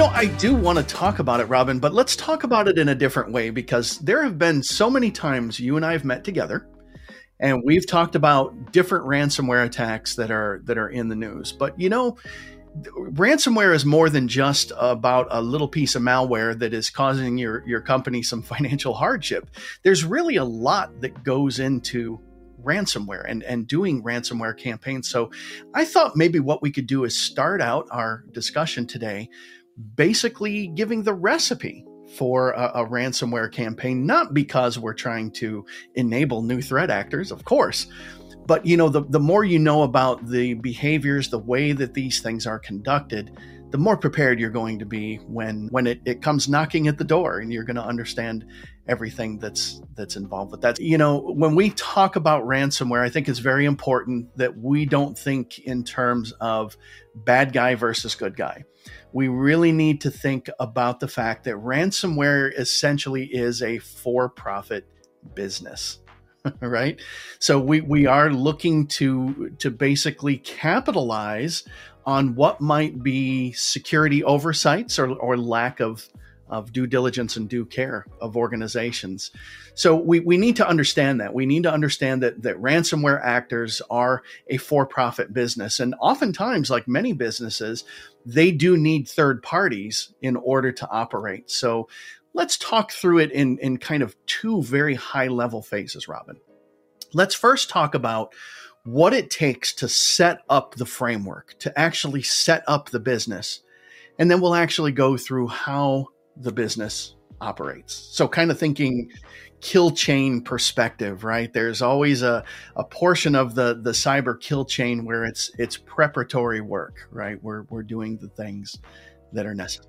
Know, I do want to talk about it, Robin, but let's talk about it in a different way because there have been so many times you and I have met together and we've talked about different ransomware attacks that are that are in the news. But you know, ransomware is more than just about a little piece of malware that is causing your your company some financial hardship. There's really a lot that goes into ransomware and, and doing ransomware campaigns. So I thought maybe what we could do is start out our discussion today basically giving the recipe for a, a, ransomware campaign, not because we're trying to enable new threat actors, of course, but you know, the, the more you know about the behaviors, the way that these things are conducted, the more prepared you're going to be when when it, it comes knocking at the door and you're going to understand everything that's that's involved with that. You know when we talk about ransomware i think it's very important that we don't think in terms of bad guy versus good guy. We really need to think about the fact that ransomware essentially is a for profit business right? So we we are looking to to basically capitalize on what might be security oversights or, or lack of of due diligence and due care of organizations. So we, we need to understand that. We need to understand that, that ransomware actors are a for profit business. And oftentimes, like many businesses, they do need third parties in order to operate. So let's talk through it in, in kind of two very high level phases, Robin. Let's first talk about what it takes to set up the framework, to actually set up the business. And then we'll actually go through how the business operates. So, kind of thinking kill chain perspective, right? There's always a, a portion of the, the cyber kill chain where it's it's preparatory work, right? We're, we're doing the things that are necessary.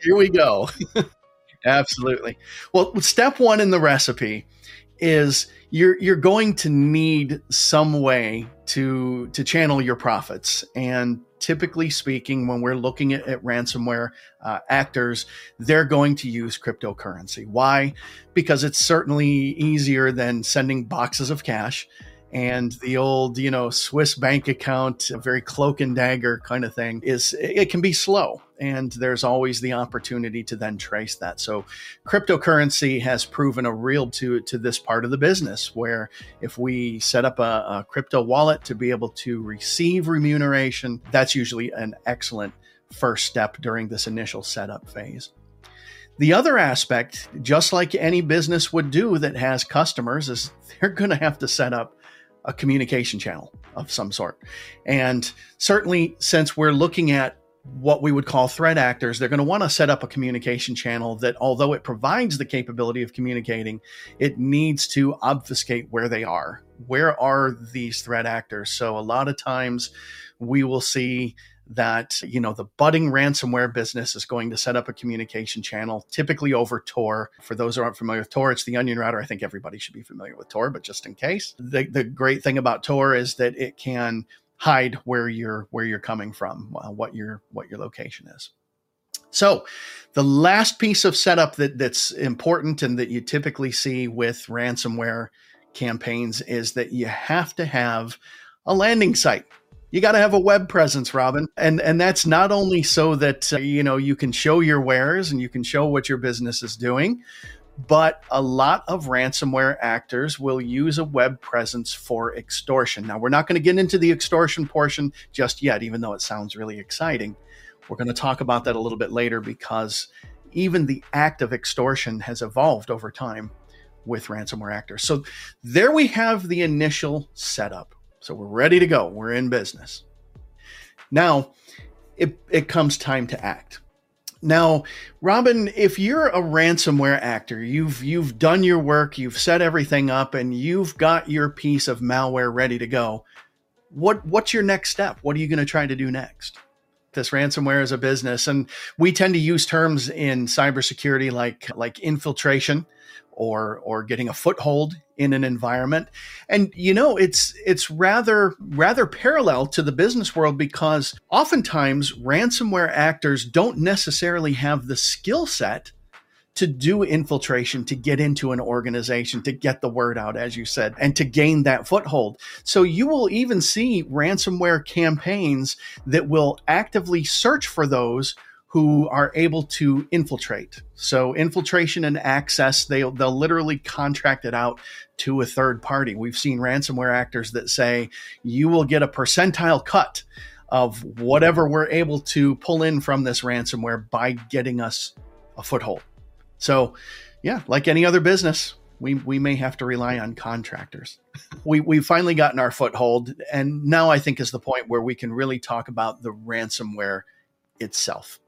Here we go. Absolutely. Well, step one in the recipe is you're you're going to need some way to to channel your profits. And typically speaking when we're looking at, at ransomware uh, actors they're going to use cryptocurrency. Why? Because it's certainly easier than sending boxes of cash and the old you know swiss bank account very cloak and dagger kind of thing is it can be slow and there's always the opportunity to then trace that. So cryptocurrency has proven a real to to this part of the business where if we set up a, a crypto wallet to be able to receive remuneration that's usually an excellent first step during this initial setup phase. The other aspect, just like any business would do that has customers, is they're going to have to set up a communication channel of some sort. And certainly, since we're looking at what we would call threat actors, they're going to want to set up a communication channel that, although it provides the capability of communicating, it needs to obfuscate where they are. Where are these threat actors? So, a lot of times we will see that you know the budding ransomware business is going to set up a communication channel typically over tor. For those who aren't familiar with tor it's the onion router. I think everybody should be familiar with tor but just in case. The, the great thing about tor is that it can hide where you're where you're coming from uh, what your what your location is. So the last piece of setup that that's important and that you typically see with ransomware campaigns is that you have to have a landing site you got to have a web presence robin. And and that's not only so that uh, you know you can show your wares and you can show what your business is doing but a lot of ransomware actors will use a web presence for extortion. Now we're not going to get into the extortion portion just yet even though it sounds really exciting. We're going to talk about that a little bit later because even the act of extortion has evolved over time with ransomware actors. So there we have the initial setup so we're ready to go. We're in business. Now, it, it comes time to act. Now, Robin, if you're a ransomware actor, you've you've done your work, you've set everything up, and you've got your piece of malware ready to go. What what's your next step? What are you going to try to do next? This ransomware is a business, and we tend to use terms in cybersecurity like like infiltration or or getting a foothold in an environment. And you know it's it's rather rather parallel to the business world because oftentimes ransomware actors don't necessarily have the skill set to do infiltration to get into an organization to get the word out as you said and to gain that foothold. So you will even see ransomware campaigns that will actively search for those who are able to infiltrate. So infiltration and access, they'll, they'll literally contract it out to a third party. We've seen ransomware actors that say you will get a percentile cut of whatever we're able to pull in from this ransomware by getting us a foothold. So, yeah, like any other business, we, we may have to rely on contractors. we, we've finally gotten our foothold. And now I think is the point where we can really talk about the ransomware itself.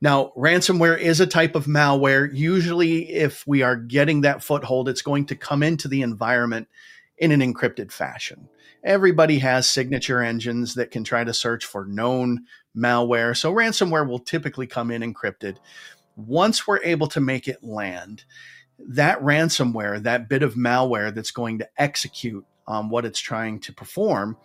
Now, ransomware is a type of malware. Usually, if we are getting that foothold, it's going to come into the environment in an encrypted fashion. Everybody has signature engines that can try to search for known malware. So, ransomware will typically come in encrypted. Once we're able to make it land, that ransomware, that bit of malware that's going to execute on what it's trying to perform,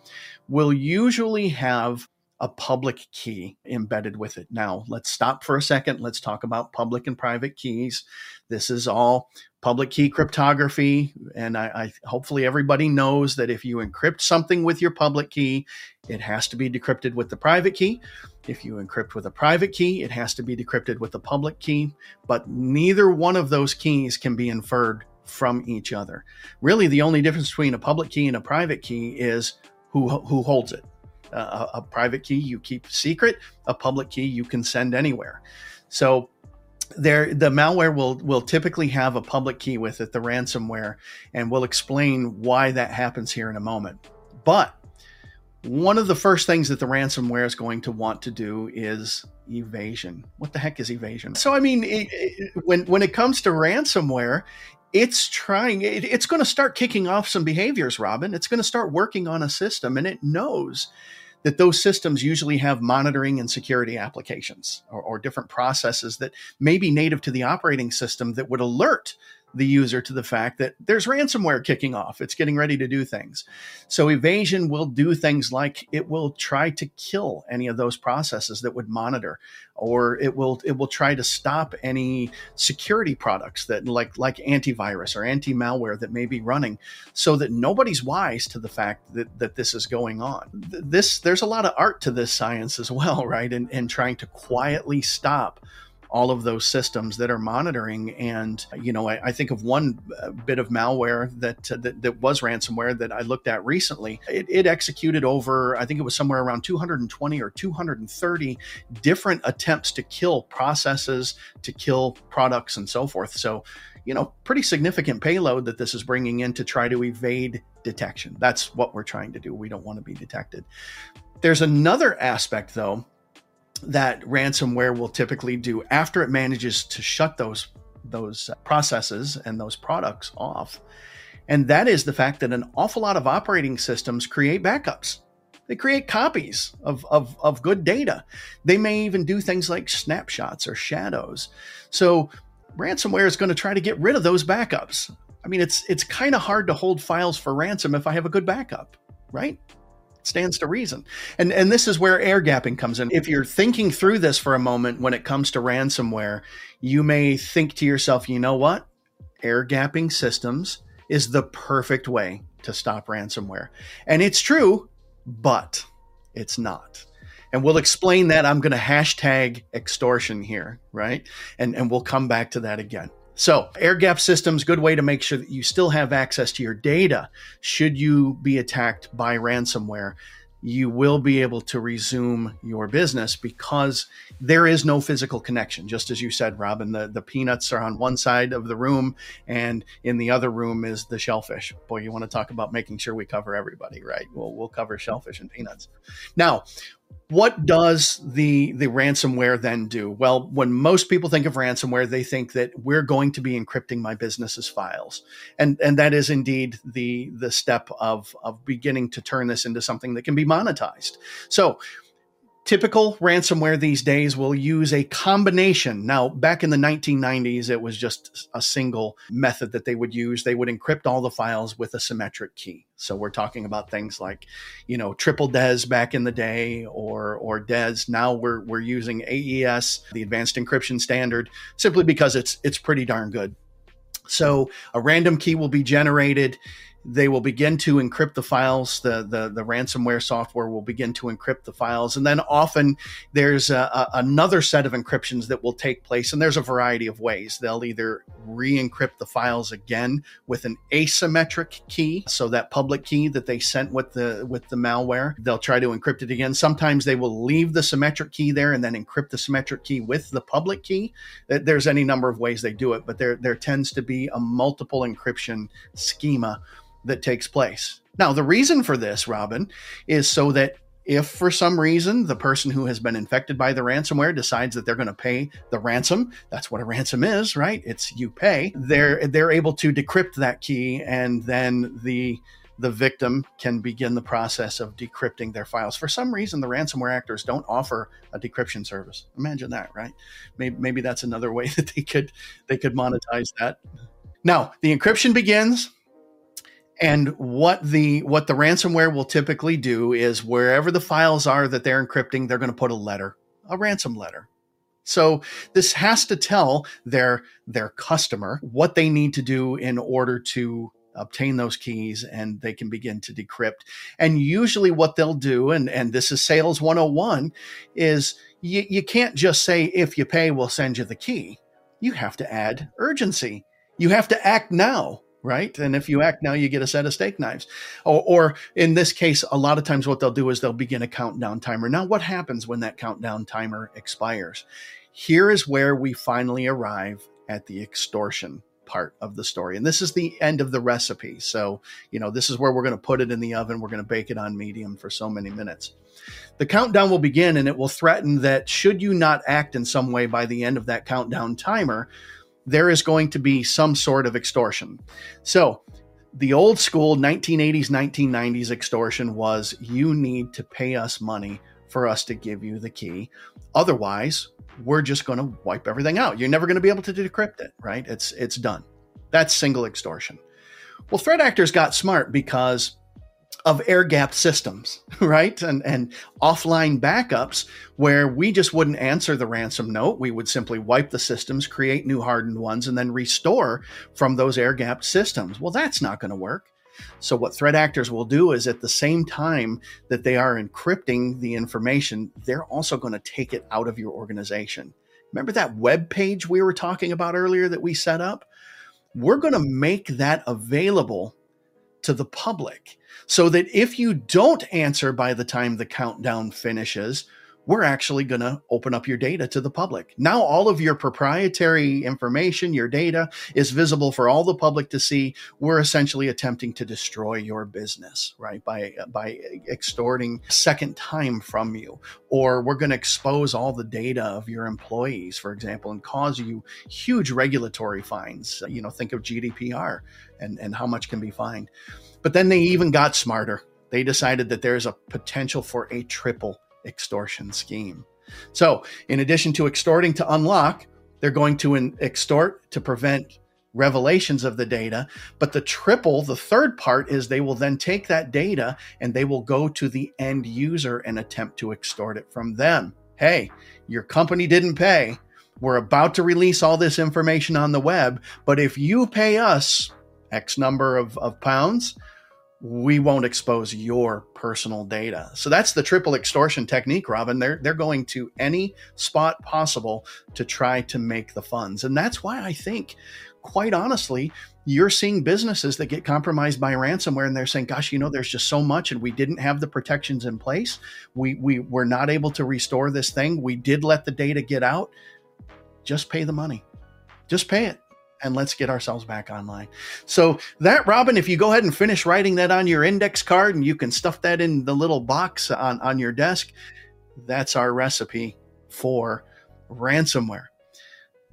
will usually have a public key embedded with it. Now, let's stop for a second. Let's talk about public and private keys. This is all public key cryptography. And I, I, hopefully everybody knows that if you encrypt something with your public key, it has to be decrypted with the private key. If you encrypt with a private key, it has to be decrypted with the public key. But neither one of those keys can be inferred from each other. Really, the only difference between a public key and a private key is who, who holds it a, a private key you keep secret, a public key you can send anywhere. So there the malware will will typically have a public key with it the ransomware and we'll explain why that happens here in a moment. But one of the first things that the ransomware is going to want to do is evasion. What the heck is evasion? So i mean it, it, when when it comes to ransomware it's trying it, it's going to start kicking off some behaviors robin. It's going to start working on a system and it knows that those systems usually have monitoring and security applications or, or, different processes that may be native to the operating system that would alert the user to the fact that there's ransomware kicking off. It's getting ready to do things. So evasion will do things like it will try to kill any of those processes that would monitor, or it will it will try to stop any security products that like like antivirus or anti-malware that may be running, so that nobody's wise to the fact that that this is going on. This there's a lot of art to this science as well, right? And and trying to quietly stop all of those systems that are monitoring. And you know, I, I think of one uh, bit of malware that, uh, that, that was ransomware that I looked at recently. It, it executed over, I think it was somewhere around 220 or 230 different attempts to kill processes, to kill products, and so forth. So you know, pretty significant payload that this is bringing in to try to evade detection. That's what we're trying to do. We don't want to be detected. There's another aspect, though, that ransomware will typically do after it manages to shut those those processes and those products off. And that is the fact that an awful lot of operating systems create backups. They create copies of, of, of good data. They may even do things like snapshots or shadows. So ransomware is going to try to get rid of those backups. I mean, it's it's kind of hard to hold files for ransom if I have a good backup, right? Stands to reason. And and this is where air gapping comes in. If you're thinking through this for a moment when it comes to ransomware, you may think to yourself, you know what? Air gapping systems is the perfect way to stop ransomware. And it's true, but it's not. And we'll explain that. I'm going to hashtag extortion here, right? And and we'll come back to that again. So, air gap systems, good way to make sure that you still have access to your data should you be attacked by ransomware. You will be able to resume your business because there is no physical connection. Just as you said, Robin, the, the peanuts are on one side of the room and in the other room is the shellfish. Boy, you want to talk about making sure we cover everybody, right? We'll, we'll cover shellfish and peanuts. Now, what does the the ransomware then do? Well when most people think of ransomware they think that we're going to be encrypting my business's files. And and that is indeed the the step of of beginning to turn this into something that can be monetized. So Typical ransomware these days will use a combination. Now, back in the 1990s, it was just a single method that they would use. They would encrypt all the files with a symmetric key. So we're talking about things like, you know, triple DES back in the day or or DES. Now we're we're using AES, the advanced encryption standard, simply because it's it's pretty darn good. So a random key will be generated they will begin to encrypt the files. The, the, the ransomware software will begin to encrypt the files. And then often there's a, a, another set of encryptions that will take place. And there's a variety of ways. They'll either re encrypt the files again with an asymmetric key. So that public key that they sent with the, with the malware, they'll try to encrypt it again. Sometimes they will leave the symmetric key there and then encrypt the symmetric key with the public key. There's any number of ways they do it, but there, there tends to be a multiple encryption schema that takes place. Now, the reason for this, Robin, is so that if for some reason the person who has been infected by the ransomware decides that they're going to pay the ransom, that's what a ransom is, right? It's you pay. They're they're able to decrypt that key and then the the victim can begin the process of decrypting their files. For some reason, the ransomware actors don't offer a decryption service. Imagine that, right? Maybe, maybe that's another way that they could they could monetize that. Now, the encryption begins and what the what the ransomware will typically do is wherever the files are that they're encrypting they're going to put a letter a ransom letter. So this has to tell their their customer what they need to do in order to obtain those keys and they can begin to decrypt. And usually what they'll do and and this is sales 101 is you, you can't just say if you pay we'll send you the key. You have to add urgency. You have to act now right? And if you act now, you get a set of steak knives. Or, or, in this case, a lot of times what they'll do is they'll begin a countdown timer. Now, what happens when that countdown timer expires? Here is where we finally arrive at the extortion part of the story. And this is the end of the recipe. So, you know, this is where we're going to put it in the oven. We're going to bake it on medium for so many minutes. The countdown will begin and it will threaten that should you not act in some way by the end of that countdown timer, there is going to be some sort of extortion. So, the old school 1980s, 1990s extortion was you need to pay us money for us to give you the key. Otherwise, we're just going to wipe everything out. You're never going to be able to decrypt it, right? It's it's done. That's single extortion. Well, threat actors got smart because of air gap systems, right? And, and offline backups where we just wouldn't answer the ransom note. We would simply wipe the systems, create new hardened ones, and then restore from those air gapped systems. Well, that's not going to work. So, what threat actors will do is at the same time that they are encrypting the information, they're also going to take it out of your organization. Remember that web page we were talking about earlier that we set up? We're going to make that available to the public so that if you don't answer by the time the countdown finishes, we're actually going to open up your data to the public. Now, all of your proprietary information, your data is visible for all the public to see. We're essentially attempting to destroy your business, right? By, by extorting second time from you. Or we're going to expose all the data of your employees, for example, and cause you huge regulatory fines. You know, think of GDPR and, and how much can be fined. But then they even got smarter. They decided that there's a potential for a triple extortion scheme. So, in addition to extorting to unlock, they're going to extort to prevent revelations of the data. But the triple, the third part, is they will then take that data and they will go to the end user and attempt to extort it from them. Hey, your company didn't pay. We're about to release all this information on the web, but if you pay us X number of, of pounds, we won't expose your personal data. So that's the triple extortion technique, Robin. They're they're going to any spot possible to try to make the funds. And that's why I think quite honestly, you're seeing businesses that get compromised by ransomware and they're saying, gosh, you know, there's just so much and we didn't have the protections in place. We we were not able to restore this thing. We did let the data get out. Just pay the money. Just pay it and let's get ourselves back online. So that Robin, if you go ahead and finish writing that on your index card and you can stuff that in the little box on, on your desk, that's our recipe for ransomware.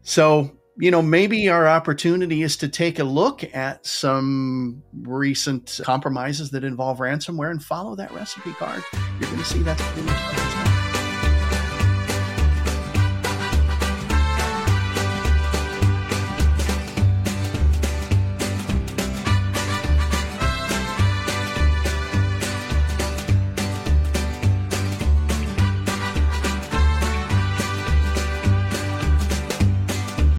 So, you know, maybe our opportunity is to take a look at some recent compromises that involve ransomware and follow that recipe card. You're going to see that's pretty much what